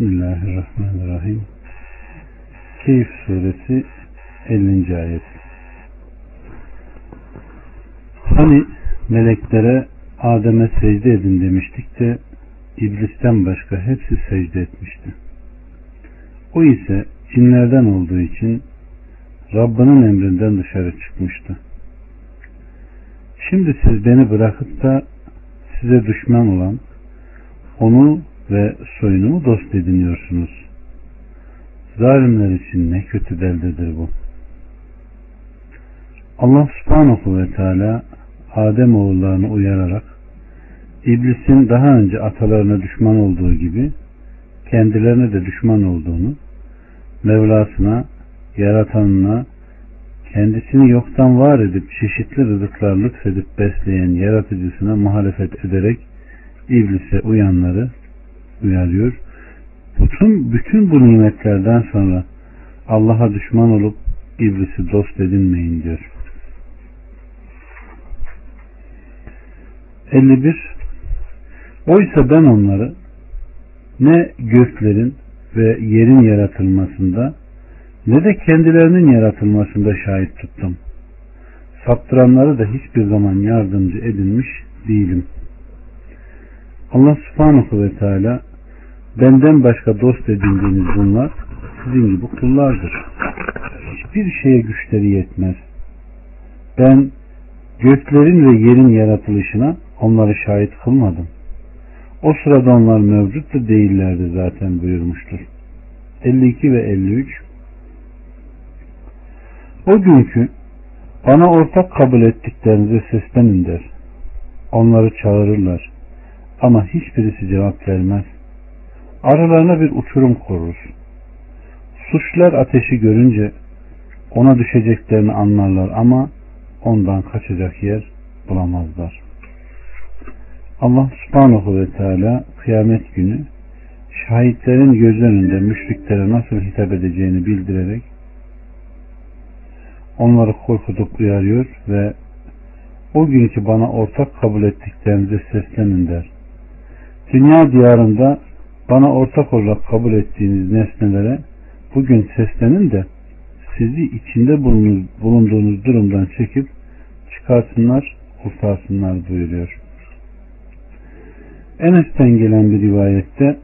Bismillahirrahmanirrahim. Keyif suresi 50. ayet. Hani meleklere Adem'e secde edin demiştik de iblisten başka hepsi secde etmişti. O ise cinlerden olduğu için Rabbinin emrinden dışarı çıkmıştı. Şimdi siz beni bırakıp da size düşman olan onu ve soyunu dost ediniyorsunuz. Zalimler için ne kötü beldedir bu. Allah subhanahu ve teala Adem oğullarını uyararak iblisin daha önce atalarına düşman olduğu gibi kendilerine de düşman olduğunu Mevlasına, yaratanına, kendisini yoktan var edip çeşitli rızıklar lütfedip besleyen yaratıcısına muhalefet ederek iblise uyanları uyarıyor. Bütün, bütün bu nimetlerden sonra Allah'a düşman olup iblisi dost edinmeyin diyor. 51 Oysa ben onları ne göklerin ve yerin yaratılmasında ne de kendilerinin yaratılmasında şahit tuttum. Saptıranları da hiçbir zaman yardımcı edinmiş değilim. Allah subhanahu ve teala benden başka dost edindiğiniz bunlar sizin gibi kullardır. Hiçbir şeye güçleri yetmez. Ben göklerin ve yerin yaratılışına onları şahit kılmadım. O sırada onlar mevcut da değillerdi zaten buyurmuştur. 52 ve 53 O günkü bana ortak kabul ettiklerinize seslenin der. Onları çağırırlar. Ama hiçbirisi cevap vermez. Aralarına bir uçurum kururuz. Suçlar ateşi görünce ona düşeceklerini anlarlar ama ondan kaçacak yer bulamazlar. Allah subhanahu ve teala kıyamet günü şahitlerin göz önünde müşriklere nasıl hitap edeceğini bildirerek onları korkutup uyarıyor ve o günkü bana ortak kabul ettiklerinize seslenin der. Dünya diyarında bana ortak olarak kabul ettiğiniz nesnelere bugün seslenin de sizi içinde bulunduğunuz durumdan çekip çıkarsınlar, kurtarsınlar buyuruyor. Enes'ten gelen bir rivayette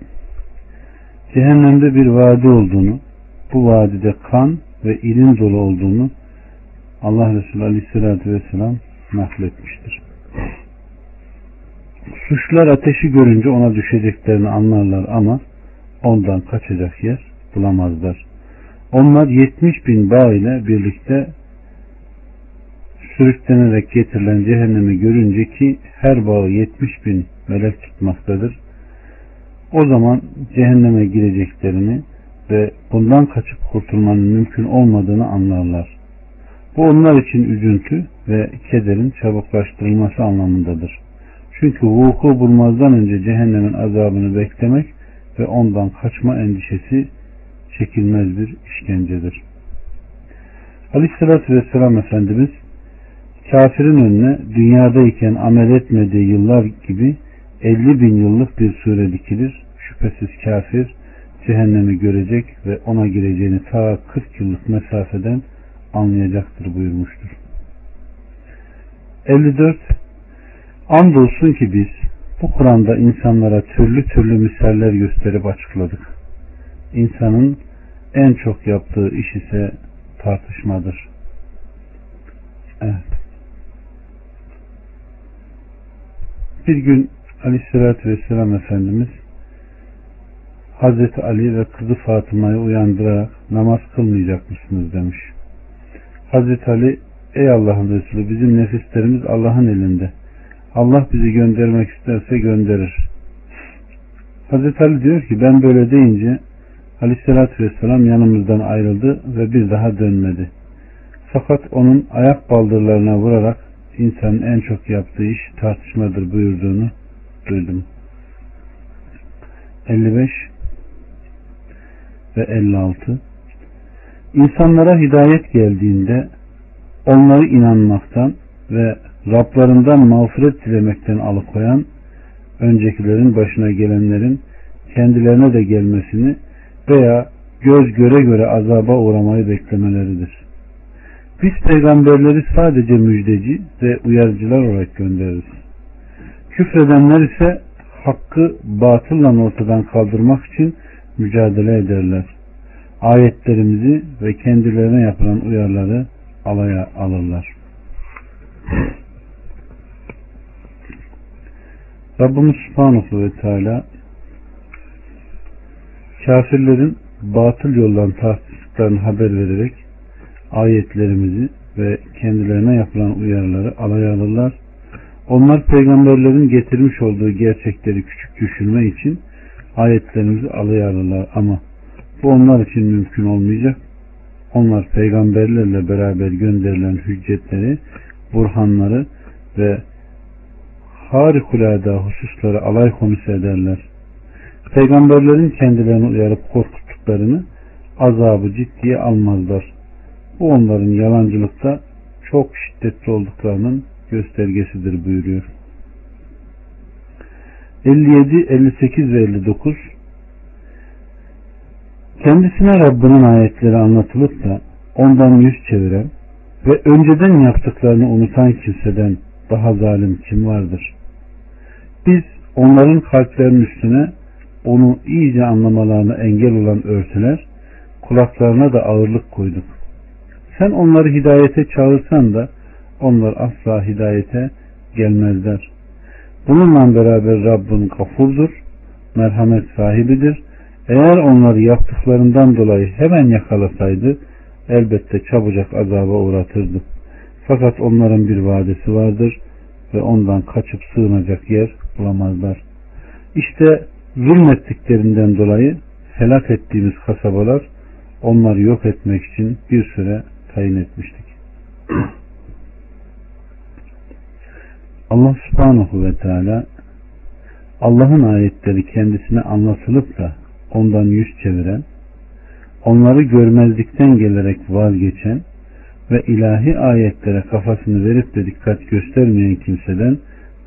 cehennemde bir vadi olduğunu, bu vadide kan ve ilim dolu olduğunu Allah Resulü Aleyhisselatü Vesselam nakletmiştir. Suçlar ateşi görünce ona düşeceklerini anlarlar ama ondan kaçacak yer bulamazlar. Onlar 70 bin bağ ile birlikte sürüklenerek getirilen cehennemi görünce ki her bağı 70 bin melek tutmaktadır. O zaman cehenneme gireceklerini ve bundan kaçıp kurtulmanın mümkün olmadığını anlarlar. Bu onlar için üzüntü ve kederin çabuklaştırılması anlamındadır. Çünkü vuku bulmazdan önce cehennemin azabını beklemek ve ondan kaçma endişesi çekilmez bir işkencedir. Aleyhissalatü Vesselam Efendimiz kafirin önüne dünyadayken amel etmediği yıllar gibi 50 bin yıllık bir süre dikilir. Şüphesiz kafir cehennemi görecek ve ona gireceğini ta 40 yıllık mesafeden anlayacaktır buyurmuştur. 54 Andolsun ki biz bu Kur'an'da insanlara türlü türlü misaller gösterip açıkladık. İnsanın en çok yaptığı iş ise tartışmadır. Evet. Bir gün Aleyhisselatü Vesselam Efendimiz Hazreti Ali ve kızı Fatıma'yı uyandırarak namaz kılmayacak mısınız demiş. Hazreti Ali ey Allah'ın Resulü bizim nefislerimiz Allah'ın elinde. Allah bizi göndermek isterse gönderir. Hazreti Ali diyor ki ben böyle deyince Aleyhisselatü Vesselam yanımızdan ayrıldı ve bir daha dönmedi. Fakat onun ayak baldırlarına vurarak insanın en çok yaptığı iş tartışmadır buyurduğunu duydum. 55 ve 56 İnsanlara hidayet geldiğinde onları inanmaktan ve Rablarından mağfiret dilemekten alıkoyan öncekilerin başına gelenlerin kendilerine de gelmesini veya göz göre göre azaba uğramayı beklemeleridir. Biz peygamberleri sadece müjdeci ve uyarıcılar olarak göndeririz. Küfredenler ise hakkı batılla ortadan kaldırmak için mücadele ederler. Ayetlerimizi ve kendilerine yapılan uyarıları alaya alırlar. Rabbimiz Subhanahu ve Teala kafirlerin batıl yoldan tartıştıklarını haber vererek ayetlerimizi ve kendilerine yapılan uyarıları alaya alırlar. Onlar peygamberlerin getirmiş olduğu gerçekleri küçük düşürme için ayetlerimizi alaya alırlar ama bu onlar için mümkün olmayacak. Onlar peygamberlerle beraber gönderilen hüccetleri, burhanları ve harikulade hususları alay konusu ederler. Peygamberlerin kendilerini uyarıp korkuttuklarını azabı ciddiye almazlar. Bu onların yalancılıkta çok şiddetli olduklarının göstergesidir buyuruyor. 57, 58 ve 59 Kendisine Rabbinin ayetleri anlatılıp da ondan yüz çeviren ve önceden yaptıklarını unutan kimseden daha zalim kim vardır? Biz onların kalplerinin üstüne onu iyice anlamalarına engel olan örtüler, kulaklarına da ağırlık koyduk. Sen onları hidayete çağırsan da onlar asla hidayete gelmezler. Bununla beraber Rabbin gafurdur, merhamet sahibidir. Eğer onları yaptıklarından dolayı hemen yakalasaydı elbette çabucak azaba uğratırdı. Fakat onların bir vadesi vardır ve ondan kaçıp sığınacak yer bulamazlar. İşte zulmettiklerinden dolayı helak ettiğimiz kasabalar onları yok etmek için bir süre tayin etmiştik. Allah subhanahu ve teala Allah'ın ayetleri kendisine anlatılıp da ondan yüz çeviren, onları görmezlikten gelerek vazgeçen ve ilahi ayetlere kafasını verip de dikkat göstermeyen kimseden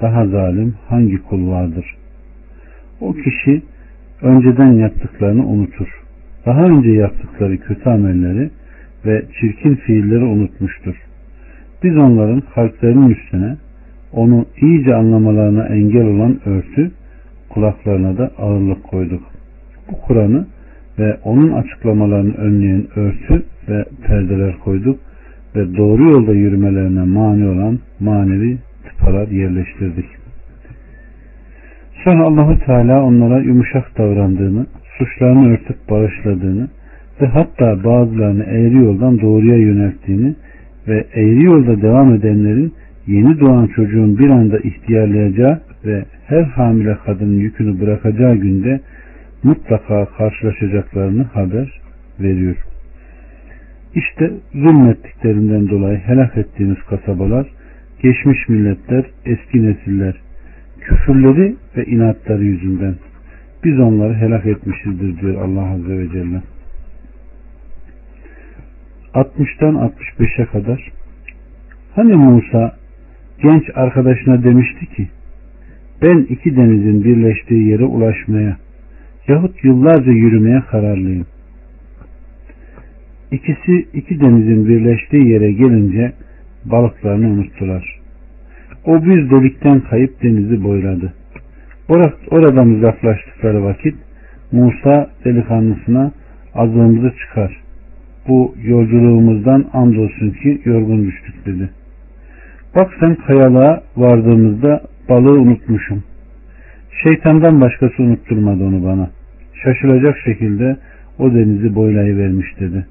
daha zalim hangi kul vardır? O kişi önceden yaptıklarını unutur. Daha önce yaptıkları kötü amelleri ve çirkin fiilleri unutmuştur. Biz onların kalplerinin üstüne onu iyice anlamalarına engel olan örtü, kulaklarına da ağırlık koyduk. Bu Kur'an'ı ve onun açıklamalarını önleyen örtü ve perdeler koyduk ve doğru yolda yürümelerine mani olan manevi tıpalar yerleştirdik. Sonra Allahu Teala onlara yumuşak davrandığını, suçlarını örtüp bağışladığını ve hatta bazılarını eğri yoldan doğruya yönelttiğini ve eğri yolda devam edenlerin yeni doğan çocuğun bir anda ihtiyarlayacağı ve her hamile kadının yükünü bırakacağı günde mutlaka karşılaşacaklarını haber veriyor. İşte zulmettiklerinden dolayı helak ettiğimiz kasabalar, geçmiş milletler, eski nesiller, küfürleri ve inatları yüzünden biz onları helak etmişizdir diyor Allah Azze ve Celle. 60'tan 65'e kadar hani Musa genç arkadaşına demişti ki ben iki denizin birleştiği yere ulaşmaya yahut yıllarca yürümeye kararlıyım. İkisi iki denizin birleştiği yere gelince balıklarını unuttular. O bir delikten kayıp denizi boyladı. Oradan uzaklaştıkları vakit Musa delikanlısına azığımızı çıkar. Bu yolculuğumuzdan andolsun ki yorgun düştük dedi. Bak sen kayalığa vardığımızda balığı unutmuşum. Şeytandan başkası unutturmadı onu bana. Şaşılacak şekilde o denizi boylayıvermiş dedi.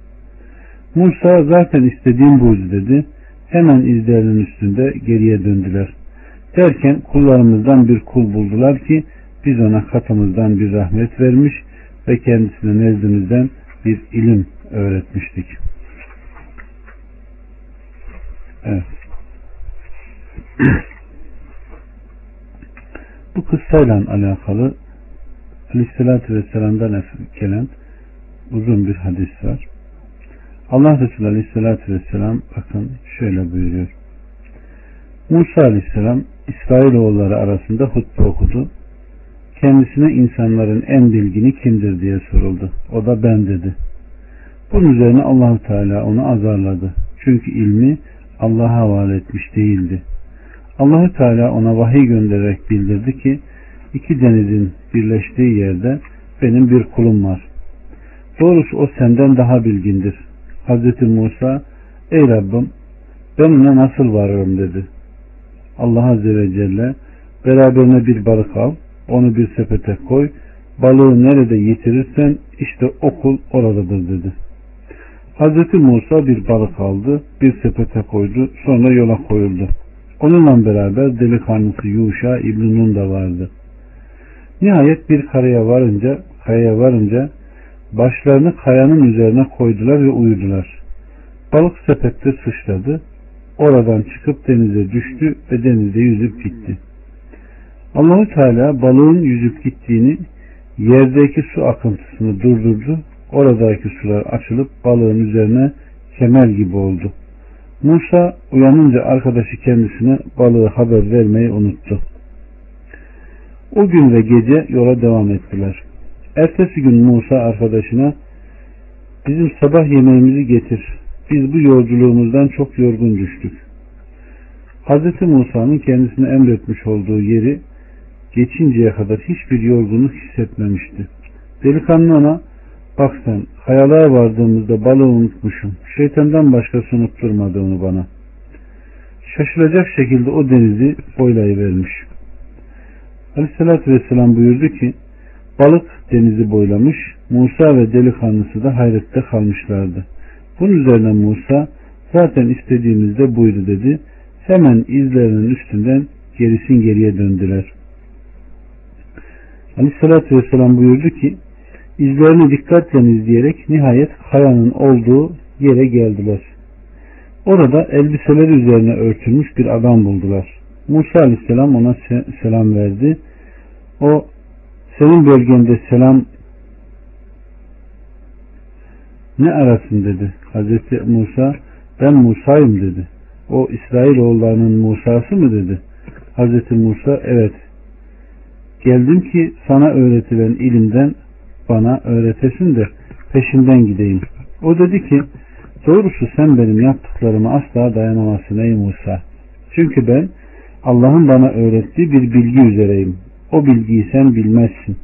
Musa zaten istediğim buydu dedi. Hemen izlerinin üstünde geriye döndüler. Derken kullarımızdan bir kul buldular ki biz ona katımızdan bir rahmet vermiş ve kendisine nezdimizden bir ilim öğretmiştik. Evet. Bu kıssayla alakalı Aleyhisselatü Vesselam'dan gelen uzun bir hadis var. Allah Resulü Aleyhisselatü Vesselam bakın şöyle buyuruyor. Musa Aleyhisselam İsrailoğulları arasında hutbe okudu. kendisine insanların en bilgini kimdir diye soruldu. O da ben dedi. Bunun üzerine Allahu Teala onu azarladı. Çünkü ilmi Allah'a havale etmiş değildi. Allahu Teala ona vahiy göndererek bildirdi ki iki denizin birleştiği yerde benim bir kulum var. Doğrusu o senden daha bilgindir. Hazreti Musa ey Rabbim ben ona nasıl varırım dedi. Allah Azze ve Celle beraberine bir balık al, onu bir sepete koy, balığı nerede yitirirsen işte okul oradadır dedi. Hazreti Musa bir balık aldı, bir sepete koydu, sonra yola koyuldu. Onunla beraber delikanlısı Yuşa İbn Nun da vardı. Nihayet bir karaya varınca, kayaya varınca başlarını kayanın üzerine koydular ve uyudular. Balık sepette sıçradı. Oradan çıkıp denize düştü ve denizde yüzüp gitti. Allahu Teala balığın yüzüp gittiğini yerdeki su akıntısını durdurdu. Oradaki sular açılıp balığın üzerine kemer gibi oldu. Musa uyanınca arkadaşı kendisine balığı haber vermeyi unuttu. O gün ve gece yola devam ettiler. Ertesi gün Musa arkadaşına bizim sabah yemeğimizi getir. Biz bu yolculuğumuzdan çok yorgun düştük. Hz. Musa'nın kendisine emretmiş olduğu yeri geçinceye kadar hiçbir yorgunluk hissetmemişti. Delikanlı ona bak sen kayalığa vardığımızda balığı unutmuşum. Şeytandan başkası unutturmadı onu bana. Şaşılacak şekilde o denizi boylayıvermiş. Aleyhissalatü Vesselam buyurdu ki balık denizi boylamış Musa ve delikanlısı da hayrette kalmışlardı. Bunun üzerine Musa zaten istediğimizde buydu dedi. Hemen izlerinin üstünden gerisin geriye döndüler. Aleyhissalatü Vesselam buyurdu ki izlerini dikkatle izleyerek nihayet kayanın olduğu yere geldiler. Orada elbiseleri üzerine örtülmüş bir adam buldular. Musa Aleyhisselam ona selam verdi. O senin bölgende selam ne arasın dedi. Hazreti Musa ben Musa'yım dedi. O İsrailoğullarının Musa'sı mı dedi. Hazreti Musa evet geldim ki sana öğretilen ilimden bana öğretesin de peşinden gideyim. O dedi ki doğrusu sen benim yaptıklarıma asla dayanamazsın ey Musa. Çünkü ben Allah'ın bana öğrettiği bir bilgi üzereyim. O bilgiyi sen bilmezsin.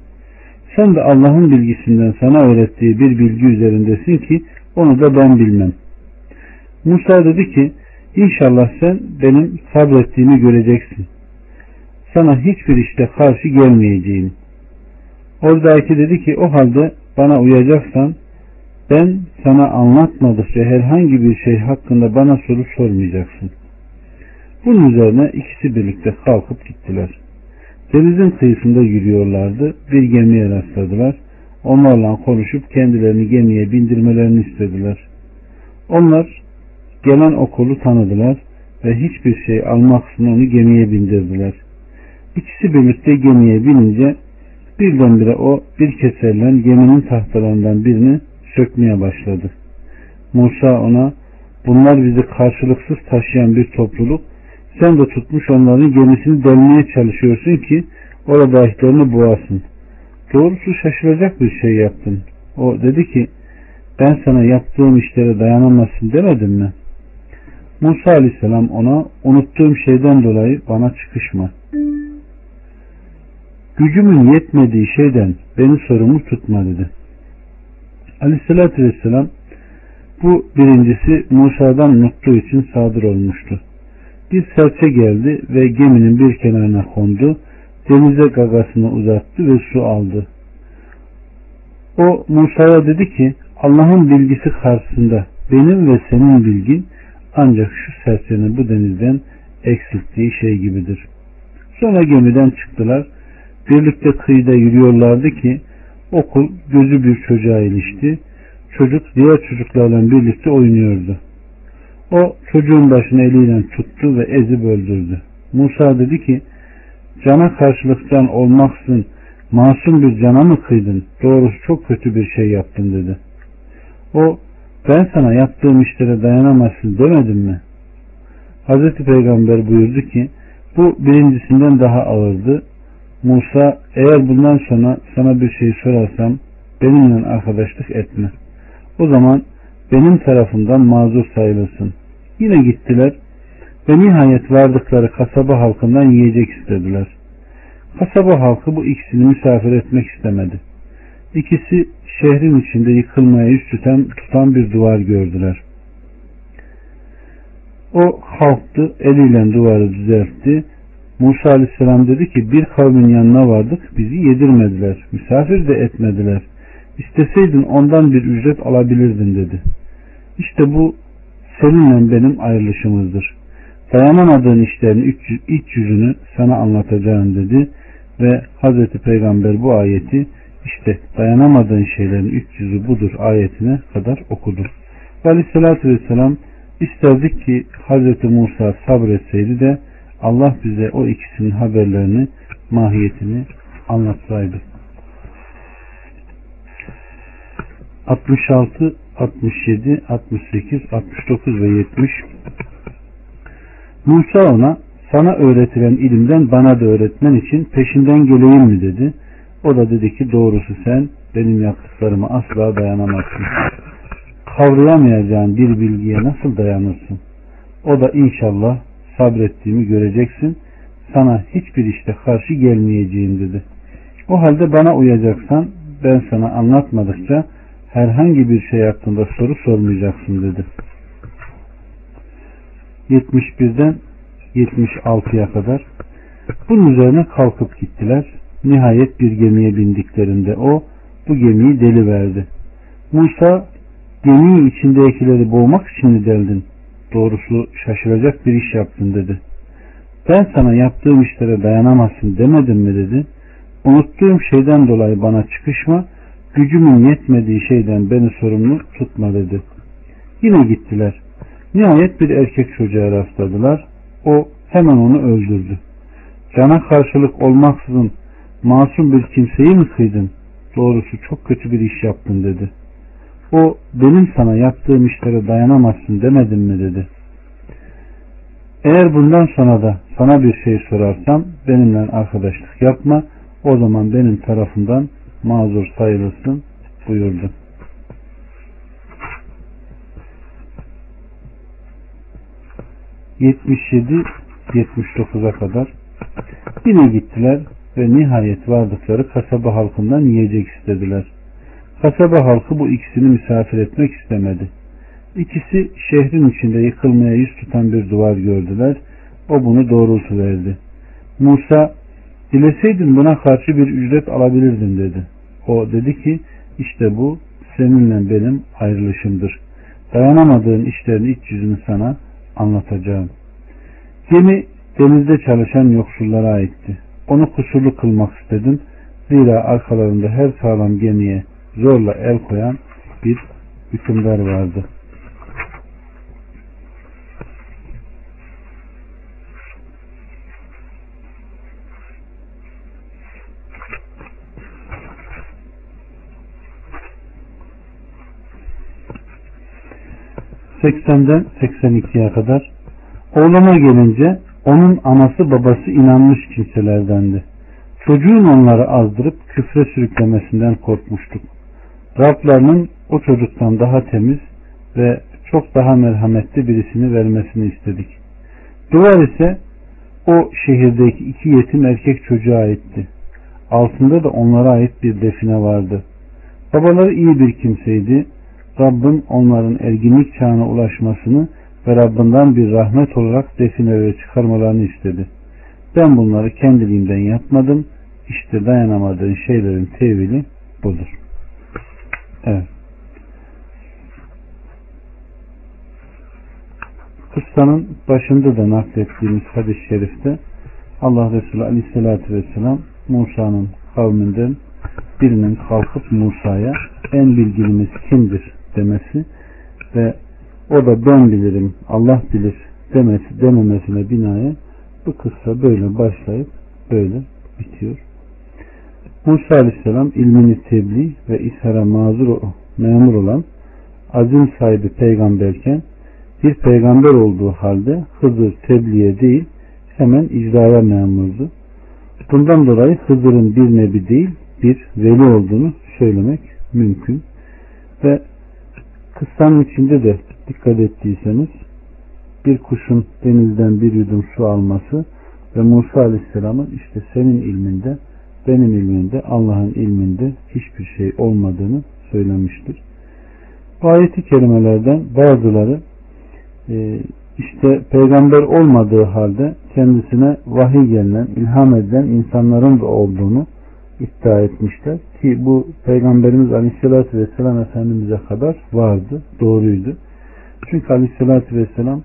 Sen de Allah'ın bilgisinden sana öğrettiği bir bilgi üzerindesin ki onu da ben bilmem. Musa dedi ki İnşallah sen benim sabrettiğimi göreceksin. Sana hiçbir işte karşı gelmeyeceğim. Oradaki dedi ki o halde bana uyacaksan ben sana anlatmadıkça herhangi bir şey hakkında bana soru sormayacaksın. Bunun üzerine ikisi birlikte kalkıp gittiler. Denizin kıyısında yürüyorlardı. Bir gemiye rastladılar. Onlarla konuşup kendilerini gemiye bindirmelerini istediler. Onlar gelen okulu tanıdılar ve hiçbir şey almaksızın onu gemiye bindirdiler. İkisi birlikte gemiye binince birdenbire o bir keserle geminin tahtalarından birini sökmeye başladı. Musa ona bunlar bizi karşılıksız taşıyan bir topluluk sen de tutmuş onların gemisini delmeye çalışıyorsun ki oradakilerini boğasın. Doğrusu şaşıracak bir şey yaptın. O dedi ki ben sana yaptığım işlere dayanamazsın demedim mi? Musa aleyhisselam ona unuttuğum şeyden dolayı bana çıkışma. Gücümün yetmediği şeyden beni sorumlu tutma dedi. Aleyhissalatü vesselam bu birincisi Musa'dan unuttuğu için sadır olmuştu. Bir serçe geldi ve geminin bir kenarına kondu. Denize gagasını uzattı ve su aldı. O Musa'ya dedi ki Allah'ın bilgisi karşısında benim ve senin bilgin ancak şu serçenin bu denizden eksilttiği şey gibidir. Sonra gemiden çıktılar. Birlikte kıyıda yürüyorlardı ki okul gözü bir çocuğa ilişti. Çocuk diğer çocuklarla birlikte oynuyordu. O çocuğun başını eliyle tuttu ve ezip öldürdü. Musa dedi ki cana karşılıktan olmaksın masum bir cana mı kıydın? Doğrusu çok kötü bir şey yaptın dedi. O ben sana yaptığım işlere dayanamazsın demedim mi? Hazreti Peygamber buyurdu ki bu birincisinden daha ağırdı. Musa eğer bundan sonra sana bir şey sorarsam benimle arkadaşlık etme. O zaman benim tarafından mazur sayılırsın. Yine gittiler ve nihayet vardıkları kasaba halkından yiyecek istediler. Kasaba halkı bu ikisini misafir etmek istemedi. İkisi şehrin içinde yıkılmaya yüz tutan, tutan bir duvar gördüler. O halktı, eliyle duvarı düzeltti. Musa aleyhisselam dedi ki bir kavmin yanına vardık, bizi yedirmediler, misafir de etmediler. İsteseydin ondan bir ücret alabilirdin dedi. İşte bu seninle benim ayrılışımızdır. Dayanamadığın işlerin iç yüzünü sana anlatacağım dedi ve Hazreti Peygamber bu ayeti işte dayanamadığın şeylerin iç yüzü budur ayetine kadar okudu. Ve Aleyhisselatü Vesselam isterdik ki Hazreti Musa sabretseydi de Allah bize o ikisinin haberlerini, mahiyetini anlatsaydı. 66, 67, 68, 69 ve 70 Musa ona sana öğretilen ilimden bana da öğretmen için peşinden geleyim mi dedi. O da dedi ki doğrusu sen benim yaptıklarıma asla dayanamazsın. Kavrayamayacağın bir bilgiye nasıl dayanırsın? O da inşallah sabrettiğimi göreceksin. Sana hiçbir işte karşı gelmeyeceğim dedi. O halde bana uyacaksan ben sana anlatmadıkça herhangi bir şey hakkında soru sormayacaksın dedi. 71'den 76'ya kadar bunun üzerine kalkıp gittiler. Nihayet bir gemiye bindiklerinde o bu gemiyi deli verdi. Musa gemiyi içindekileri boğmak için mi deldin? Doğrusu şaşıracak bir iş yaptın dedi. Ben sana yaptığım işlere dayanamazsın demedim mi dedi. Unuttuğum şeyden dolayı bana çıkışma, gücümün yetmediği şeyden beni sorumlu tutma dedi. Yine gittiler. Nihayet bir erkek çocuğa rastladılar. O hemen onu öldürdü. Cana karşılık olmaksızın masum bir kimseyi mi kıydın? Doğrusu çok kötü bir iş yaptın dedi. O benim sana yaptığım işlere dayanamazsın demedim mi dedi. Eğer bundan sonra da sana bir şey sorarsam benimle arkadaşlık yapma o zaman benim tarafından mazur sayılırsın buyurdu. ...77 79'a kadar yine gittiler ve nihayet vardıkları kasaba halkından yiyecek istediler. Kasaba halkı bu ikisini misafir etmek istemedi. İkisi şehrin içinde yıkılmaya yüz tutan bir duvar gördüler. O bunu doğrultu verdi. Musa, dileseydin buna karşı bir ücret alabilirdin dedi. O dedi ki, işte bu seninle benim ayrılışımdır. Dayanamadığın işlerin iç yüzünü sana anlatacağım. Gemi denizde çalışan yoksullara aitti. Onu kusurlu kılmak istedim. Zira arkalarında her sağlam gemiye zorla el koyan bir hükümdar vardı. ...80'den 82'ye kadar... ...oğluma gelince... ...onun anası babası inanmış kimselerdendi. Çocuğun onları azdırıp küfre sürüklemesinden korkmuştuk. Rablarının o çocuktan daha temiz ve çok daha merhametli birisini vermesini istedik. Duvar ise o şehirdeki iki yetim erkek çocuğa aitti. Altında da onlara ait bir define vardı. Babaları iyi bir kimseydi. Rabbin onların erginlik çağına ulaşmasını ve Rabbinden bir rahmet olarak defineleri çıkarmalarını istedi. Ben bunları kendiliğimden yapmadım. İşte dayanamadığın şeylerin tevili budur. Evet. Kıssanın başında da naklettiğimiz hadis-i şerifte Allah Resulü Aleyhisselatü Vesselam Musa'nın kavminden birinin kalkıp Musa'ya en bilgilimiz kimdir demesi ve o da ben bilirim Allah bilir demesi dememesine binaen bu kıssa böyle başlayıp böyle bitiyor. Musa Aleyhisselam ilmini tebliğ ve ishara mazur memur olan azim sahibi peygamberken bir peygamber olduğu halde Hızır tebliğe değil hemen icraya memurdu. Bundan dolayı Hızır'ın bir nebi değil bir veli olduğunu söylemek mümkün. Ve kıssanın içinde de dikkat ettiyseniz bir kuşun denizden bir yudum su alması ve Musa Aleyhisselam'ın işte senin ilminde, benim ilminde, Allah'ın ilminde hiçbir şey olmadığını söylemiştir. Bu ayeti kelimelerden bazıları e, işte peygamber olmadığı halde kendisine vahiy gelen, ilham edilen insanların da olduğunu iddia etmişler. Ki bu Peygamberimiz Aleyhisselatü Vesselam Efendimiz'e kadar vardı, doğruydu. Çünkü Aleyhisselatü Vesselam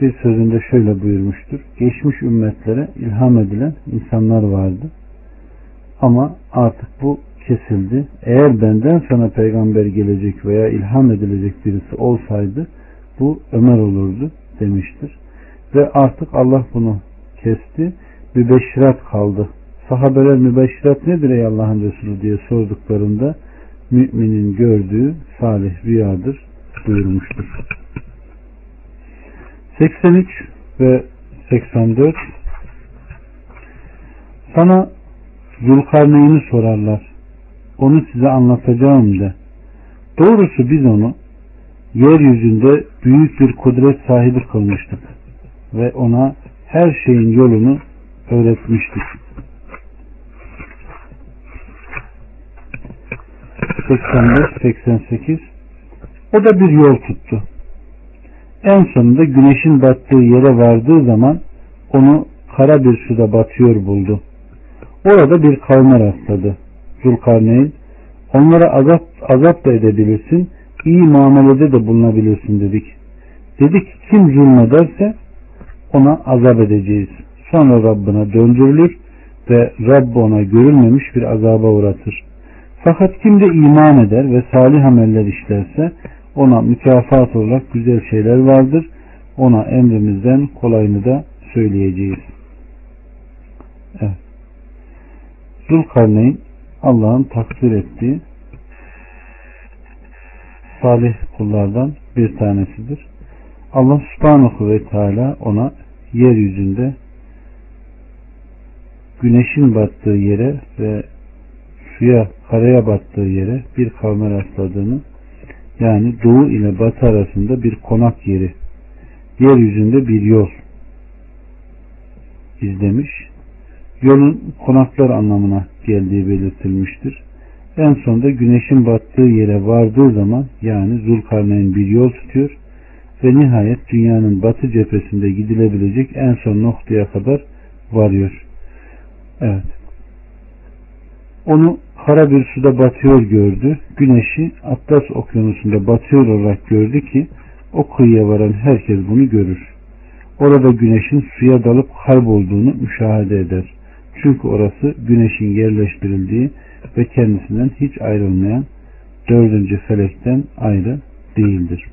bir sözünde şöyle buyurmuştur. Geçmiş ümmetlere ilham edilen insanlar vardı. Ama artık bu kesildi. Eğer benden sonra peygamber gelecek veya ilham edilecek birisi olsaydı bu Ömer olurdu demiştir. Ve artık Allah bunu kesti. Mübeşşirat kaldı. Sahabeler mübeşşirat nedir ey Allah'ın Resulü diye sorduklarında müminin gördüğü salih rüyadır buyurmuştur. 83 ve 84 Sana Zulkarneyn'i sorarlar. Onu size anlatacağım de. Doğrusu biz onu yeryüzünde büyük bir kudret sahibi kılmıştık ve ona her şeyin yolunu öğretmiştik. 85-88 O da bir yol tuttu. En sonunda güneşin battığı yere vardığı zaman onu kara bir suda batıyor buldu. Orada bir kavme rastladı. Zulkarneyn onlara azap, azap da edebilirsin, iyi muamelede de bulunabilirsin dedik. Dedik kim zulmederse ona azap edeceğiz. Sonra Rabbına döndürülür ve Rabb ona görülmemiş bir azaba uğratır. Fakat kim de iman eder ve salih ameller işlerse ona mükafat olarak güzel şeyler vardır. Ona emrimizden kolayını da söyleyeceğiz. Evet. Zulkarneyn Allah'ın takdir ettiği salih kullardan bir tanesidir. Allah subhanahu ve teala ona yeryüzünde güneşin battığı yere ve suya karaya battığı yere bir kavme rastladığını yani doğu ile batı arasında bir konak yeri yeryüzünde bir yol izlemiş. Yolun konaklar anlamına geldiği belirtilmiştir. En sonunda güneşin battığı yere vardığı zaman yani Zulkarneyn bir yol tutuyor ve nihayet dünyanın batı cephesinde gidilebilecek en son noktaya kadar varıyor. Evet. Onu kara bir suda batıyor gördü. Güneşi Atlas okyanusunda batıyor olarak gördü ki o kıyıya varan herkes bunu görür. Orada güneşin suya dalıp kaybolduğunu müşahede eder. Çünkü orası güneşin yerleştirildiği ve kendisinden hiç ayrılmayan dördüncü felekten ayrı değildir.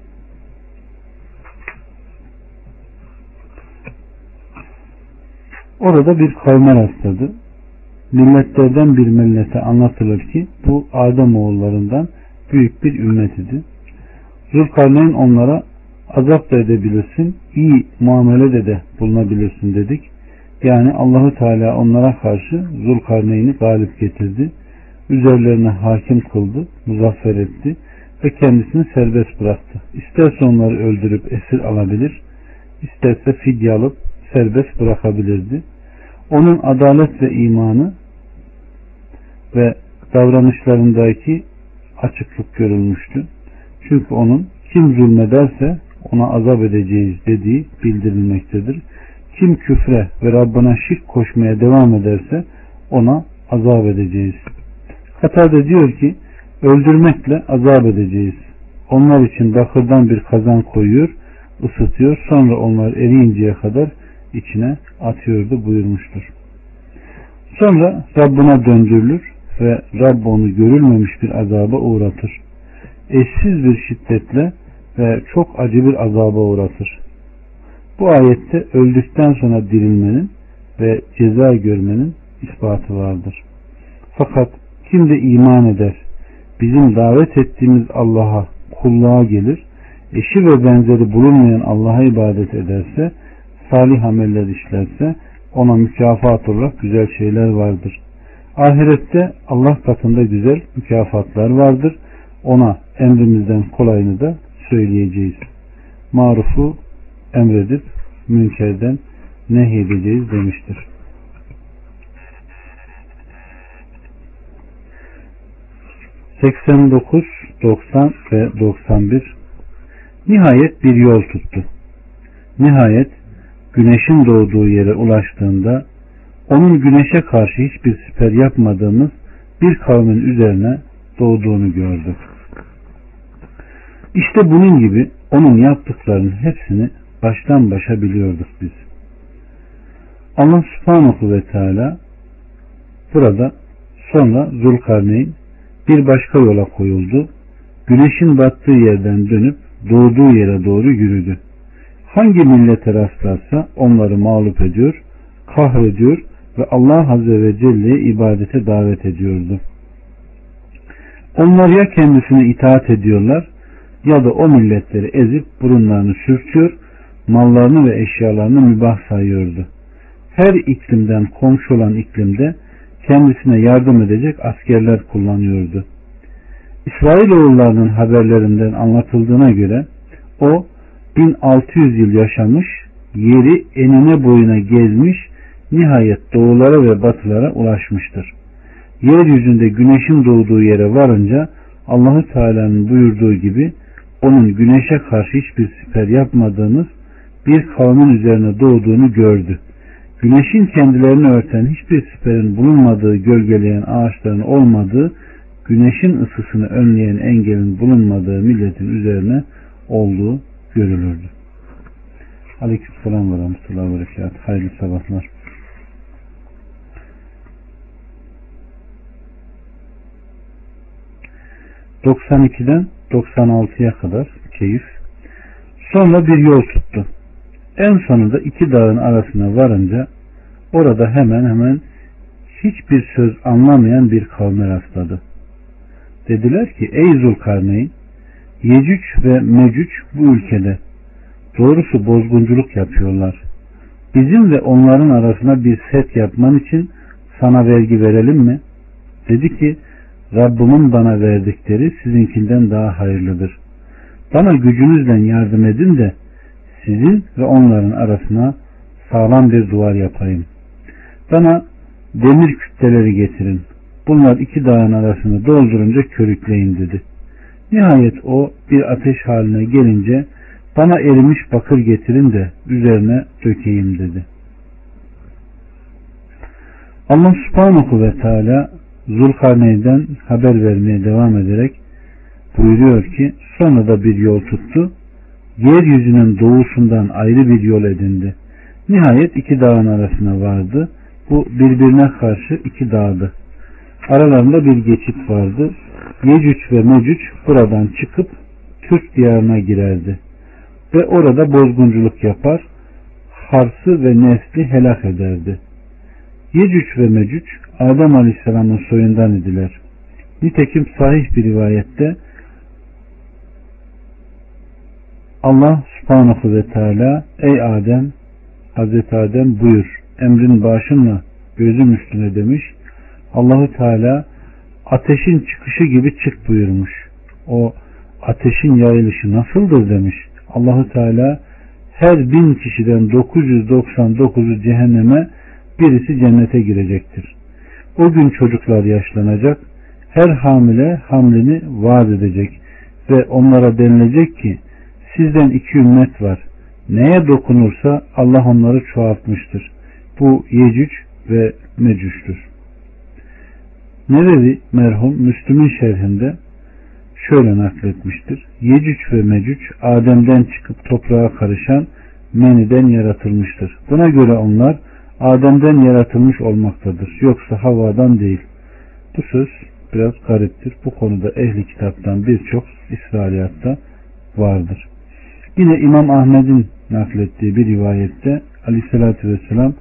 Orada bir kavme rastladı milletlerden bir millete anlatılır ki bu Adem oğullarından büyük bir ümmet idi. Zulkarneyn onlara azap da edebilirsin, iyi muamelede de bulunabilirsin dedik. Yani Allahu Teala onlara karşı Zulkarneyn'i galip getirdi. Üzerlerine hakim kıldı, muzaffer etti ve kendisini serbest bıraktı. İsterse onları öldürüp esir alabilir, isterse fidye alıp serbest bırakabilirdi. Onun adalet ve imanı ve davranışlarındaki açıklık görülmüştü. Çünkü onun kim zulmederse ona azap edeceğiz dediği bildirilmektedir. Kim küfre ve Rabbına şirk koşmaya devam ederse ona azap edeceğiz. Katar'da diyor ki öldürmekle azap edeceğiz. Onlar için bakırdan bir kazan koyuyor, ısıtıyor, sonra onlar eriyinceye kadar içine atıyordu buyurmuştur. Sonra Rabbına döndürülür ve Rabb onu görülmemiş bir azaba uğratır. Eşsiz bir şiddetle ve çok acı bir azaba uğratır. Bu ayette öldükten sonra dirilmenin ve ceza görmenin ispatı vardır. Fakat kim de iman eder, bizim davet ettiğimiz Allah'a kulluğa gelir, eşi ve benzeri bulunmayan Allah'a ibadet ederse, salih ameller işlerse, ona mükafat olarak güzel şeyler vardır. Ahirette Allah katında güzel mükafatlar vardır. Ona emrimizden kolayını da söyleyeceğiz. Marufu emredip münkerden nehyedeceğiz demiştir. ...89, 90 ve 91 Nihayet bir yol tuttu. Nihayet güneşin doğduğu yere ulaştığında onun güneşe karşı hiçbir siper yapmadığımız bir kavmin üzerine doğduğunu gördük. İşte bunun gibi onun yaptıklarının hepsini baştan başa biliyorduk biz. Allah subhanahu ve teala burada sonra Zulkarneyn bir başka yola koyuldu. Güneşin battığı yerden dönüp doğduğu yere doğru yürüdü. Hangi millete rastlarsa onları mağlup ediyor, kahrediyor ve Allah Azze ve Celle'ye ibadete davet ediyordu. Onlar ya kendisine itaat ediyorlar ya da o milletleri ezip burunlarını sürtüyor, mallarını ve eşyalarını mübah sayıyordu. Her iklimden komşu olan iklimde kendisine yardım edecek askerler kullanıyordu. İsrailoğullarının haberlerinden anlatıldığına göre o 1600 yıl yaşamış, yeri enine boyuna gezmiş, nihayet doğulara ve batılara ulaşmıştır. Yeryüzünde güneşin doğduğu yere varınca Allahü Teala'nın buyurduğu gibi onun güneşe karşı hiçbir siper yapmadığımız bir kavmin üzerine doğduğunu gördü. Güneşin kendilerini örten hiçbir siperin bulunmadığı, gölgeleyen ağaçların olmadığı, güneşin ısısını önleyen engelin bulunmadığı milletin üzerine olduğu görülürdü. Aleykümselam ve rahmetullahi ve berekat. Hayırlı sabahlar. ...92'den 96'ya kadar keyif. Sonra bir yol tuttu. En sonunda iki dağın arasına varınca orada hemen hemen hiçbir söz anlamayan bir kavme rastladı. Dediler ki ey Zulkarneyn Yecüc ve Mecüc bu ülkede doğrusu bozgunculuk yapıyorlar. Bizim ve onların arasına bir set yapman için sana vergi verelim mi? Dedi ki Rabbimin bana verdikleri sizinkinden daha hayırlıdır. Bana gücünüzle yardım edin de sizin ve onların arasına sağlam bir duvar yapayım. Bana demir kütleleri getirin. Bunlar iki dağın arasını doldurunca körükleyin dedi. Nihayet o bir ateş haline gelince bana erimiş bakır getirin de üzerine dökeyim dedi. Allah subhanahu ve teala Zulkarneyn'den haber vermeye devam ederek buyuruyor ki sonra da bir yol tuttu. Yeryüzünün doğusundan ayrı bir yol edindi. Nihayet iki dağın arasına vardı. Bu birbirine karşı iki dağdı. Aralarında bir geçit vardı. Yecüc ve Mecüc buradan çıkıp Türk diyarına girerdi. Ve orada bozgunculuk yapar, Hars'ı ve Nesli helak ederdi. Yecüc ve Mecüc Adem Aleyhisselam'ın soyundan idiler. Nitekim sahih bir rivayette Allah subhanahu ve teala ey Adem Hazreti Adem buyur emrin başınla gözüm üstüne demiş. Allahu Teala ateşin çıkışı gibi çık buyurmuş. O ateşin yayılışı nasıldır demiş. Allahu Teala her bin kişiden 999'u cehenneme birisi cennete girecektir. O gün çocuklar yaşlanacak, her hamile hamlini vaat edecek ve onlara denilecek ki sizden iki ümmet var. Neye dokunursa Allah onları çoğaltmıştır. Bu Yecüc ve Mecüc'tür. Nevevi merhum Müslüm'ün şerhinde şöyle nakletmiştir. Yecüc ve Mecüc Adem'den çıkıp toprağa karışan meniden yaratılmıştır. Buna göre onlar Adem'den yaratılmış olmaktadır. Yoksa havadan değil. Bu söz biraz gariptir. Bu konuda ehli kitaptan birçok İsrailiyatta vardır. Yine İmam Ahmet'in naklettiği bir rivayette Aleyhisselatü Vesselam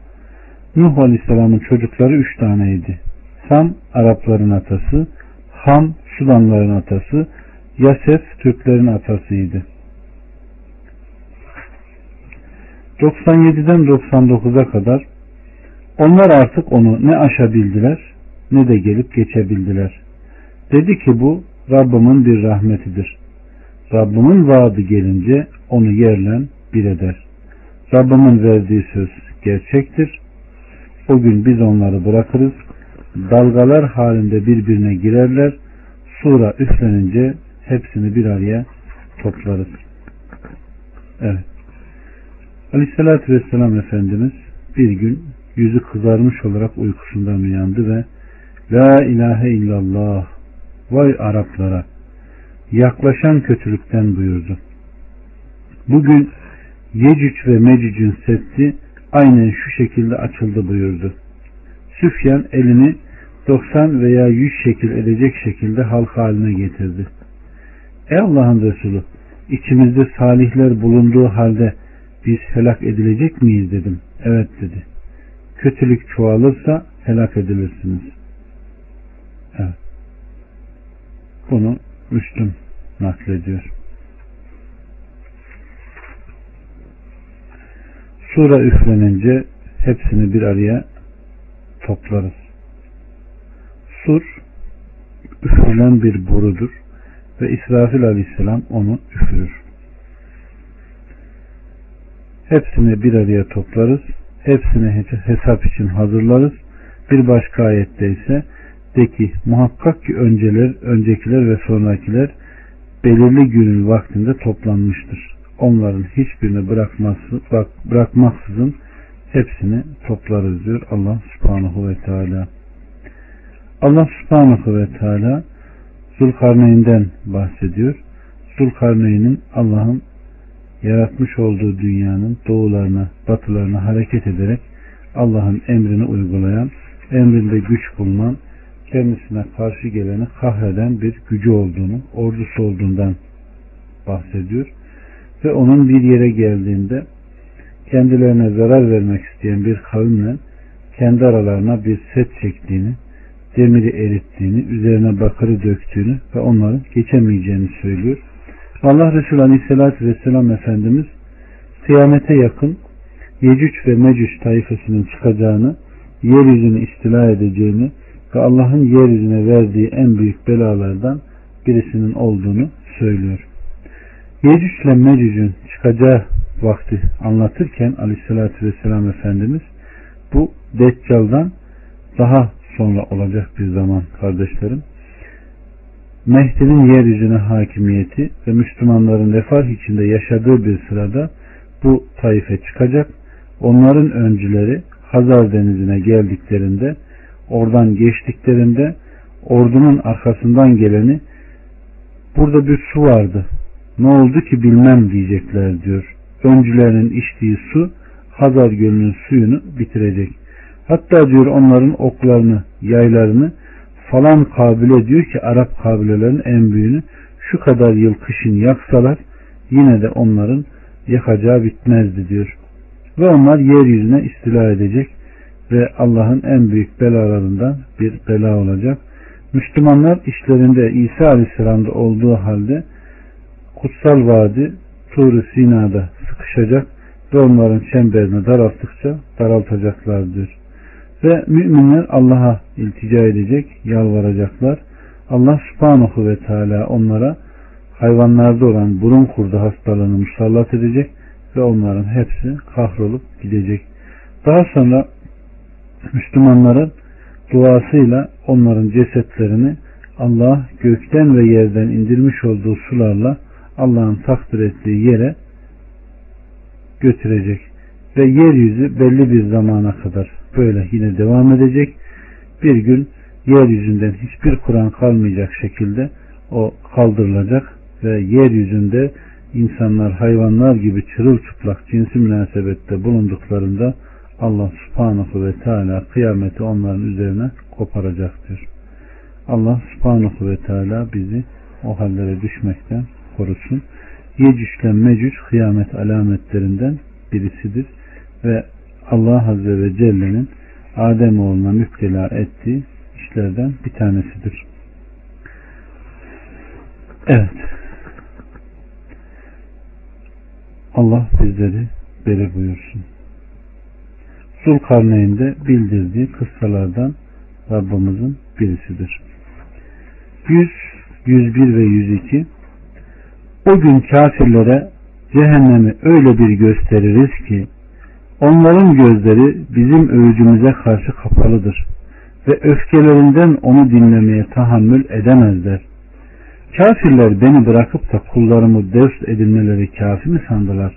Nuh Aleyhisselam'ın çocukları üç taneydi. Sam Arapların atası, Ham Sudanların atası, Yasef Türklerin atasıydı. 97'den 99'a kadar Onlar artık onu ne aşabildiler ne de gelip geçebildiler. Dedi ki bu Rabbimin bir rahmetidir. Rabbimin vaadi gelince onu yerle bir eder. Rabbimin verdiği söz gerçektir. O gün biz onları bırakırız. Dalgalar halinde birbirine girerler. Sura üflenince hepsini bir araya toplarız. Evet. Aleyhissalatü Vesselam Efendimiz bir gün yüzü kızarmış olarak uykusundan uyandı ve La ilahe illallah vay Araplara yaklaşan kötülükten buyurdu. Bugün Yecüc ve Mecüc'ün seddi aynen şu şekilde açıldı buyurdu. Süfyan elini 90 veya 100 şekil edecek şekilde halk haline getirdi. Ey Allah'ın Resulü içimizde salihler bulunduğu halde biz helak edilecek miyiz dedim. Evet dedi. Kötülük çoğalırsa helak edilirsiniz. Evet. Bunu Müslüm naklediyor. Sura üflenince hepsini bir araya toplarız. Sur üflenen bir borudur ve İsrafil aleyhisselam onu üfürür. Hepsini bir araya toplarız. Hepsini hesap için hazırlarız. Bir başka ayette ise de ki muhakkak ki önceler, öncekiler ve sonrakiler belirli günün vaktinde toplanmıştır. Onların hiçbirini bırakması, bırak, bırakmaksızın hepsini toplarız diyor Allah subhanahu ve teala. Allah subhanahu ve teala Zulkarneyn'den bahsediyor. Zulkarneyn'in Allah'ın yaratmış olduğu dünyanın doğularına, batılarına hareket ederek Allah'ın emrini uygulayan, emrinde güç bulunan, kendisine karşı geleni kahreden bir gücü olduğunu, ordusu olduğundan bahsediyor. Ve onun bir yere geldiğinde kendilerine zarar vermek isteyen bir kavimle kendi aralarına bir set çektiğini, demiri erittiğini, üzerine bakırı döktüğünü ve onların geçemeyeceğini söylüyor. Allah Resulü Aleyhisselatü Vesselam Efendimiz kıyamete yakın Yecüc ve Mecüc tayfasının çıkacağını, yeryüzünü istila edeceğini ve Allah'ın yeryüzüne verdiği en büyük belalardan birisinin olduğunu söylüyor. Yecüc ile Mecüc'ün çıkacağı vakti anlatırken Aleyhisselatü Vesselam Efendimiz bu Deccal'dan daha sonra olacak bir zaman kardeşlerim. Mehdi'nin yeryüzüne hakimiyeti ve Müslümanların refah içinde yaşadığı bir sırada bu taife çıkacak. Onların öncüleri Hazar denizine geldiklerinde oradan geçtiklerinde ordunun arkasından geleni burada bir su vardı. Ne oldu ki bilmem diyecekler diyor. Öncülerinin içtiği su Hazar Gölü'nün suyunu bitirecek. Hatta diyor onların oklarını, yaylarını falan kabile diyor ki Arap kabilelerin en büyüğünü şu kadar yıl kışın yaksalar yine de onların yakacağı bitmezdi diyor. Ve onlar yeryüzüne istila edecek ve Allah'ın en büyük belalarından bir bela olacak. Müslümanlar işlerinde İsa Aleyhisselam'da olduğu halde kutsal vadi tur Sina'da sıkışacak ve onların çemberini daralttıkça daraltacaklardır. Ve müminler Allah'a iltica edecek, yalvaracaklar. Allah subhanahu ve teala onlara hayvanlarda olan burun kurdu hastalığını musallat edecek ve onların hepsi kahrolup gidecek. Daha sonra Müslümanların duasıyla onların cesetlerini Allah gökten ve yerden indirmiş olduğu sularla Allah'ın takdir ettiği yere götürecek ve yeryüzü belli bir zamana kadar böyle yine devam edecek. Bir gün yeryüzünden hiçbir Kur'an kalmayacak şekilde o kaldırılacak ve yeryüzünde insanlar hayvanlar gibi çırılçıplak cinsi münasebette bulunduklarında Allah subhanahu ve teala kıyameti onların üzerine koparacaktır. Allah subhanahu ve teala bizi o hallere düşmekten korusun. Yecüc Mecüc kıyamet alametlerinden birisidir ve Allah Azze ve Celle'nin Adem oğluna müptela ettiği işlerden bir tanesidir. Evet. Allah bizleri beri buyursun. Zulkarneyn de bildirdiği kıssalardan Rabbimizin birisidir. 100, 101 ve 102 O gün kafirlere cehennemi öyle bir gösteririz ki onların gözleri bizim öğüdümüze karşı kapalıdır ve öfkelerinden onu dinlemeye tahammül edemezler. Kafirler beni bırakıp da kullarımı ders edinmeleri kafi mi sandılar?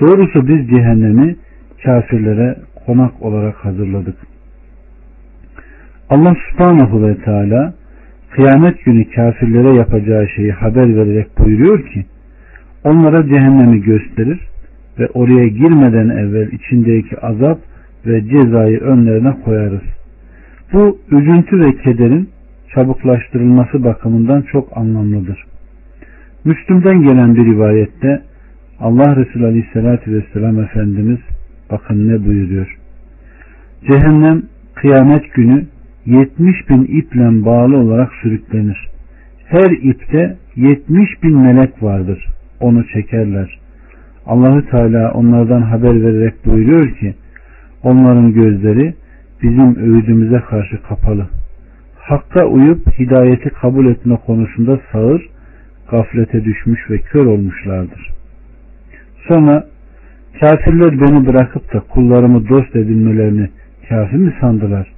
Doğrusu biz cehennemi kafirlere konak olarak hazırladık. Allah subhanahu ve teala kıyamet günü kafirlere yapacağı şeyi haber vererek buyuruyor ki onlara cehennemi gösterir ve oraya girmeden evvel içindeki azap ve cezayı önlerine koyarız. Bu üzüntü ve kederin çabuklaştırılması bakımından çok anlamlıdır. Müslüm'den gelen bir rivayette Allah Resulü Aleyhisselatü Vesselam Efendimiz bakın ne buyuruyor. Cehennem kıyamet günü 70 bin iple bağlı olarak sürüklenir. Her ipte 70 bin melek vardır. Onu çekerler. Allahü Teala onlardan haber vererek buyuruyor ki onların gözleri bizim öğüdümüze karşı kapalı. Hakka uyup hidayeti kabul etme konusunda sağır, gaflete düşmüş ve kör olmuşlardır. Sonra kafirler beni bırakıp da kullarımı dost edinmelerini kafi mi sandılar?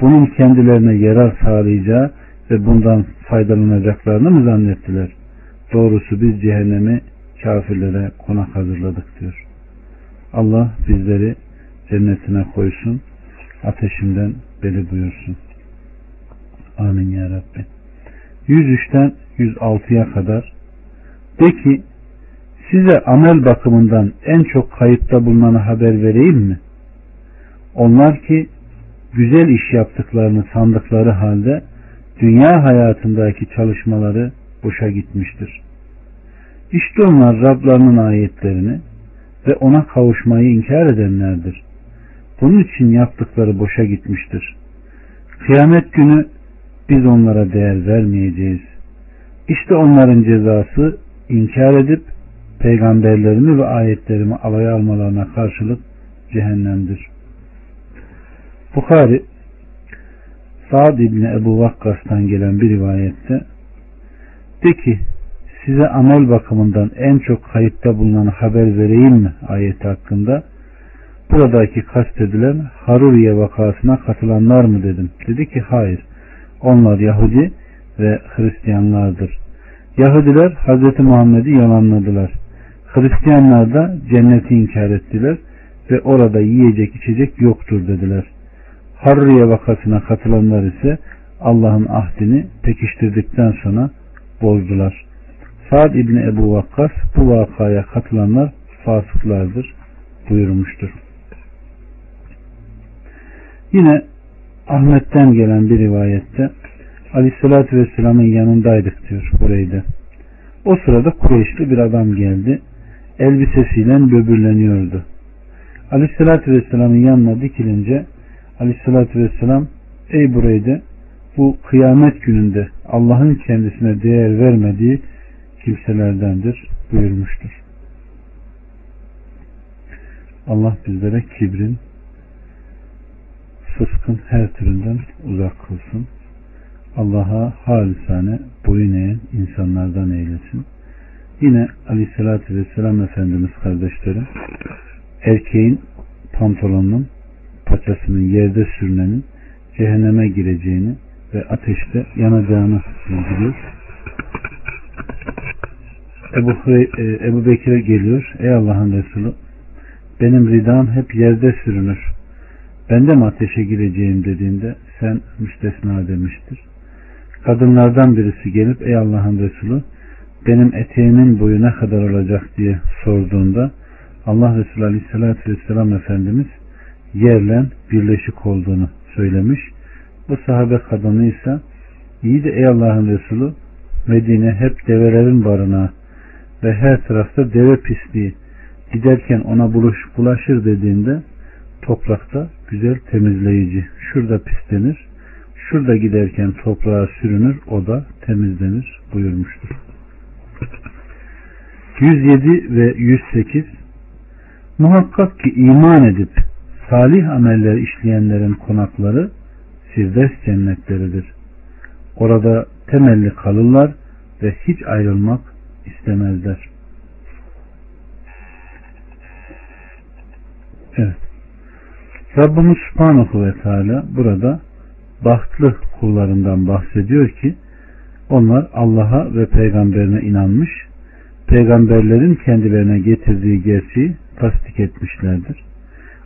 Bunun kendilerine yarar sağlayacağı ve bundan faydalanacaklarını mı zannettiler? Doğrusu biz cehennemi kafirlere konak hazırladık diyor. Allah bizleri cennetine koysun, ateşinden beli buyursun. Amin ya Rabbi. 103'ten 106'ya kadar de ki size amel bakımından en çok kayıpta bulunanı haber vereyim mi? Onlar ki güzel iş yaptıklarını sandıkları halde dünya hayatındaki çalışmaları boşa gitmiştir. İşte onlar Rablarının ayetlerini ve ona kavuşmayı inkar edenlerdir. Bunun için yaptıkları boşa gitmiştir. Kıyamet günü biz onlara değer vermeyeceğiz. İşte onların cezası inkar edip peygamberlerimi ve ayetlerimi alaya almalarına karşılık cehennemdir. Bukhari Sa'd İbni Ebu Vakkas'tan gelen bir rivayette de ki size amel bakımından en çok kayıtta bulunan haber vereyim mi ayeti hakkında buradaki kastedilen Haruriye vakasına katılanlar mı dedim. Dedi ki hayır. Onlar Yahudi ve Hristiyanlardır. Yahudiler Hz. Muhammed'i yalanladılar. Hristiyanlar da cenneti inkar ettiler ve orada yiyecek içecek yoktur dediler. Harriye vakasına katılanlar ise Allah'ın ahdini pekiştirdikten sonra bozdular. Sa'd İbni Ebu Vakkas bu vakaya katılanlar fasıklardır buyurmuştur. Yine Ahmet'ten gelen bir rivayette Aleyhisselatü Vesselam'ın yanındaydık diyor burayı O sırada Kureyşli bir adam geldi. Elbisesiyle böbürleniyordu. Aleyhisselatü Vesselam'ın yanına dikilince Aleyhisselatü Vesselam ey buraydı bu kıyamet gününde Allah'ın kendisine değer vermediği kimselerdendir buyurmuştur. Allah bizlere kibrin, fıskın her türünden uzak kılsın. Allah'a halisane boyun eğen insanlardan eylesin. Yine aleyhissalatü vesselam Efendimiz kardeşlerim erkeğin pantolonunun paçasının yerde sürünenin cehenneme gireceğini ve ateşte yanacağını bildiriyor. Ebu, e, Ebu Bekir'e geliyor. Ey Allah'ın Resulü benim ridam hep yerde sürünür. Ben de mi ateşe gireceğim dediğinde sen müstesna demiştir. Kadınlardan birisi gelip ey Allah'ın Resulü benim eteğimin boyu ne kadar olacak diye sorduğunda Allah Resulü Aleyhisselatü Vesselam Efendimiz yerle birleşik olduğunu söylemiş. Bu sahabe kadını ise iyi de ey Allah'ın Resulü Medine hep develerin barınağı ve her tarafta deve pisliği giderken ona buluş, bulaşır dediğinde toprakta güzel temizleyici. Şurada pislenir, şurada giderken toprağa sürünür, o da temizlenir buyurmuştur. 107 ve 108 Muhakkak ki iman edip salih ameller işleyenlerin konakları Firdevs cennetleridir. Orada temelli kalırlar ve hiç ayrılmak istemezler. Evet. Rabbimiz Subhanahu ve Teala burada bahtlı kullarından bahsediyor ki onlar Allah'a ve peygamberine inanmış, peygamberlerin kendilerine getirdiği gerçeği tasdik etmişlerdir.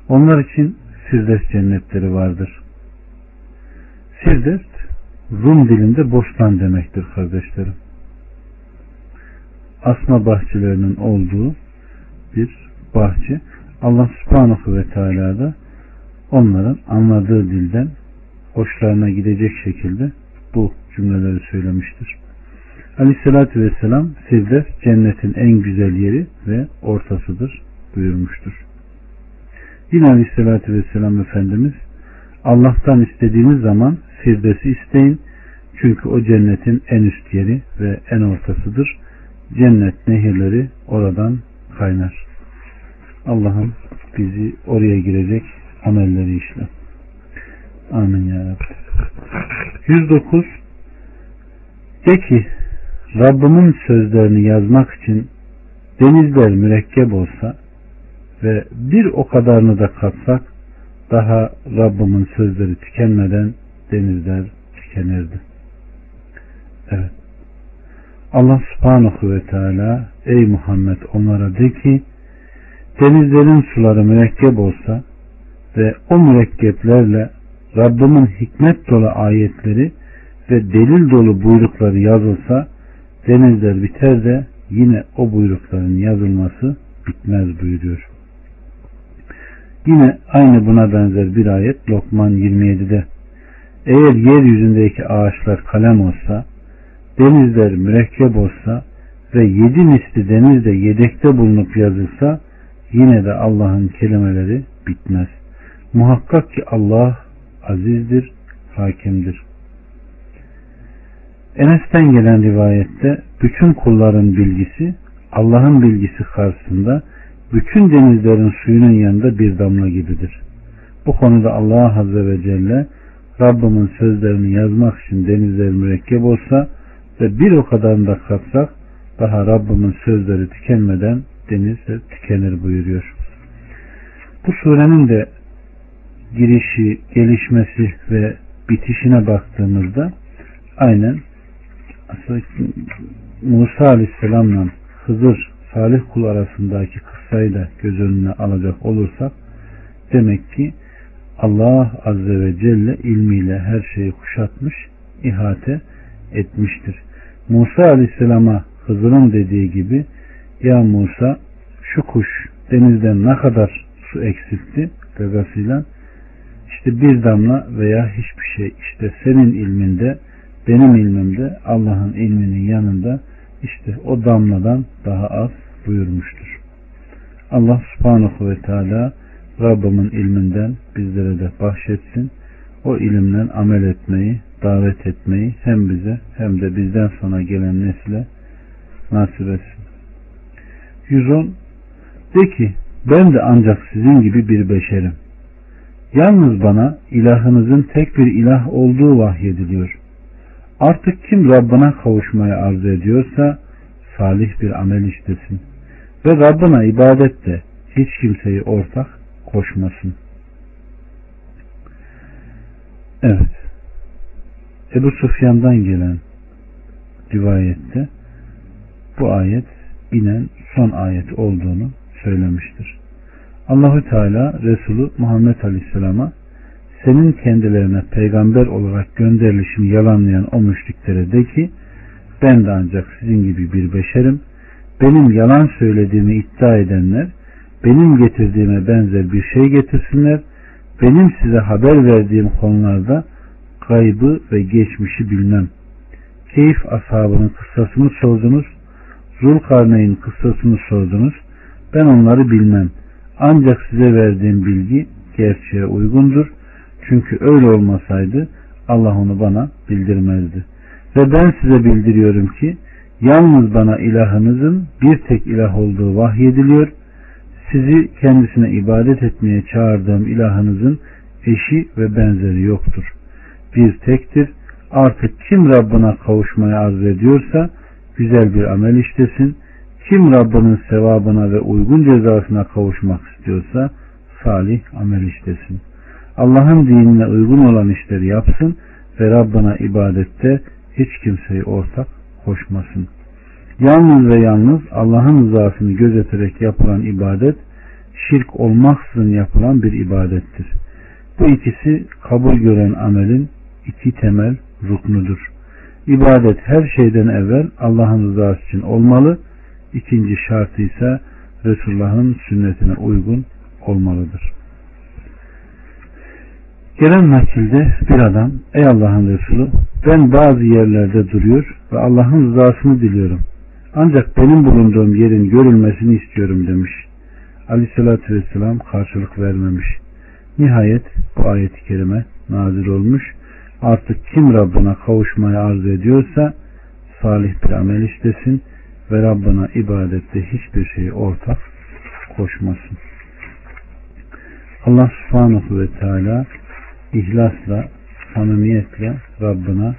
Onlar için Firdevs cennetleri vardır. Firdevs Rum dilinde bostan demektir kardeşlerim. Asma bahçelerinin olduğu bir bahçe. Allah subhanahu ve teala da onların anladığı dilden hoşlarına gidecek şekilde bu cümleleri söylemiştir. Aleyhissalatü vesselam Firdevs cennetin en güzel yeri ve ortasıdır buyurmuştur. Yine Aleyhissalatü vesselam Efendimiz Allah'tan istediğiniz zaman Firdevs'i isteyin. Çünkü o cennetin en üst yeri ve en ortasıdır. Cennet nehirleri oradan kaynar. Allah'ım bizi oraya girecek amelleri işle. Amin ya Rabbi. 109 De ki Rabbimin sözlerini yazmak için denizler mürekkep olsa ve bir o kadarını da katsak daha Rabbimin sözleri tükenmeden denizler tükenirdi. Evet. Allah subhanahu ve teala ey Muhammed onlara de ki denizlerin suları mürekkep olsa ve o mürekkeplerle Rabbimin hikmet dolu ayetleri ve delil dolu buyrukları yazılsa denizler biter de yine o buyrukların yazılması bitmez buyuruyor. Yine aynı buna benzer bir ayet Lokman 27'de eğer yeryüzündeki ağaçlar kalem olsa denizler mürekkep olsa ve yedi misli denizde yedekte bulunup yazılsa yine de Allah'ın kelimeleri bitmez. Muhakkak ki Allah azizdir, hakimdir. Enes'ten gelen rivayette bütün kulların bilgisi Allah'ın bilgisi karşısında bütün denizlerin suyunun yanında bir damla gibidir. Bu konuda Allah Azze ve Celle Rabbimin sözlerini yazmak için denizler mürekkep olsa ve bir o kadarını da katsak daha Rabbimin sözleri tükenmeden denizler tükenir buyuruyor. Bu surenin de girişi, gelişmesi ve bitişine baktığımızda aynen Musa Aleyhisselam'la Hızır Salih kul arasındaki kıssayı da göz önüne alacak olursak demek ki Allah Azze ve Celle ilmiyle her şeyi kuşatmış, ihate etmiştir. Musa Aleyhisselam'a Hızır'ın dediği gibi ya Musa şu kuş denizden ne kadar su eksiltti gagasıyla işte bir damla veya hiçbir şey işte senin ilminde benim ilmimde Allah'ın ilminin yanında işte o damladan daha az buyurmuştur. Allah subhanahu ve teala Rabbimin ilminden bizlere de bahşetsin. O ilimden amel etmeyi, davet etmeyi hem bize hem de bizden sonra gelen nesile nasip etsin. 110 De ki ben de ancak sizin gibi bir beşerim. Yalnız bana ilahınızın tek bir ilah olduğu vahyediliyor. Artık kim Rabbına kavuşmayı arzu ediyorsa salih bir amel işlesin. Ve Rabbına ibadette hiç kimseyi ortak koşmasın. Evet. Ebu Sufyan'dan gelen rivayette bu ayet inen son ayet olduğunu söylemiştir. Allahü Teala Resulü Muhammed Aleyhisselam'a senin kendilerine peygamber olarak gönderilişini yalanlayan o müşriklere de ki ben de ancak sizin gibi bir beşerim. Benim yalan söylediğimi iddia edenler benim getirdiğime benzer bir şey getirsinler. Benim size haber verdiğim konularda kaybı ve geçmişi bilmem. Keyif ashabının kıssasını sordunuz. Zulkarneyn kıssasını sordunuz. Ben onları bilmem. Ancak size verdiğim bilgi gerçeğe uygundur. Çünkü öyle olmasaydı Allah onu bana bildirmezdi. Ve ben size bildiriyorum ki yalnız bana ilahınızın bir tek ilah olduğu vahyediliyor. Sizi kendisine ibadet etmeye çağırdığım ilahınızın eşi ve benzeri yoktur. Bir tektir. Artık kim Rabbına kavuşmayı arzu ediyorsa güzel bir amel işlesin. Kim Rabbinin sevabına ve uygun cezasına kavuşmak istiyorsa salih amel işlesin. Allah'ın dinine uygun olan işleri yapsın ve Rabbına ibadette hiç kimseyi ortak koşmasın. Yalnız ve yalnız Allah'ın rızasını gözeterek yapılan ibadet şirk olmaksızın yapılan bir ibadettir. Bu ikisi kabul gören amelin iki temel ruknudur. İbadet her şeyden evvel Allah'ın rızası için olmalı. İkinci şartı ise Resulullah'ın sünnetine uygun olmalıdır. Gelen nakilde bir adam ey Allah'ın Resulü ben bazı yerlerde duruyor ve Allah'ın rızasını diliyorum. Ancak benim bulunduğum yerin görülmesini istiyorum demiş. Aleyhissalatü vesselam karşılık vermemiş. Nihayet bu ayet-i kerime nazil olmuş. Artık kim Rabbına kavuşmayı arzu ediyorsa salih bir amel işlesin ve Rabbına ibadette hiçbir şeyi ortak koşmasın. Allah subhanahu ve teala ihlasla, samimiyetle Rabbına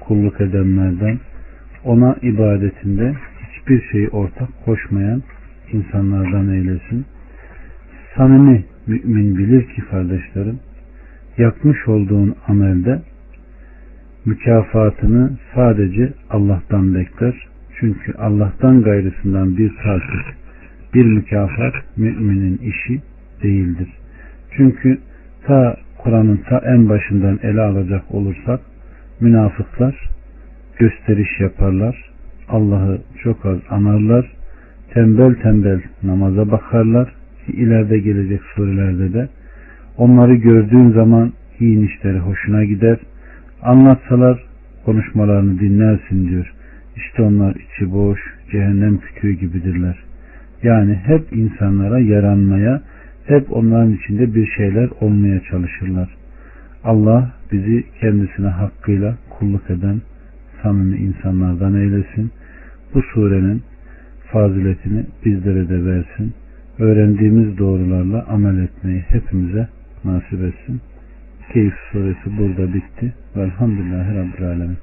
kulluk edenlerden, ona ibadetinde hiçbir şeyi ortak koşmayan insanlardan eylesin. Samimi mümin bilir ki kardeşlerim, yapmış olduğun amelde mükafatını sadece Allah'tan bekler. Çünkü Allah'tan gayrısından bir takip, bir mükafat müminin işi değildir. Çünkü ta Kur'an'ın ta en başından ele alacak olursak münafıklar gösteriş yaparlar. Allah'ı çok az anarlar. Tembel tembel namaza bakarlar. Ki ileride gelecek surelerde de onları gördüğün zaman iyi işleri hoşuna gider. Anlatsalar konuşmalarını dinlersin diyor. İşte onlar içi boş, cehennem kütüğü gibidirler. Yani hep insanlara yaranmaya, hep onların içinde bir şeyler olmaya çalışırlar. Allah bizi kendisine hakkıyla kulluk eden samimi insanlardan eylesin. Bu surenin faziletini bizlere de versin. Öğrendiğimiz doğrularla amel etmeyi hepimize nasip etsin. Keyif suresi burada bitti. Velhamdülillahi Rabbil Alemin.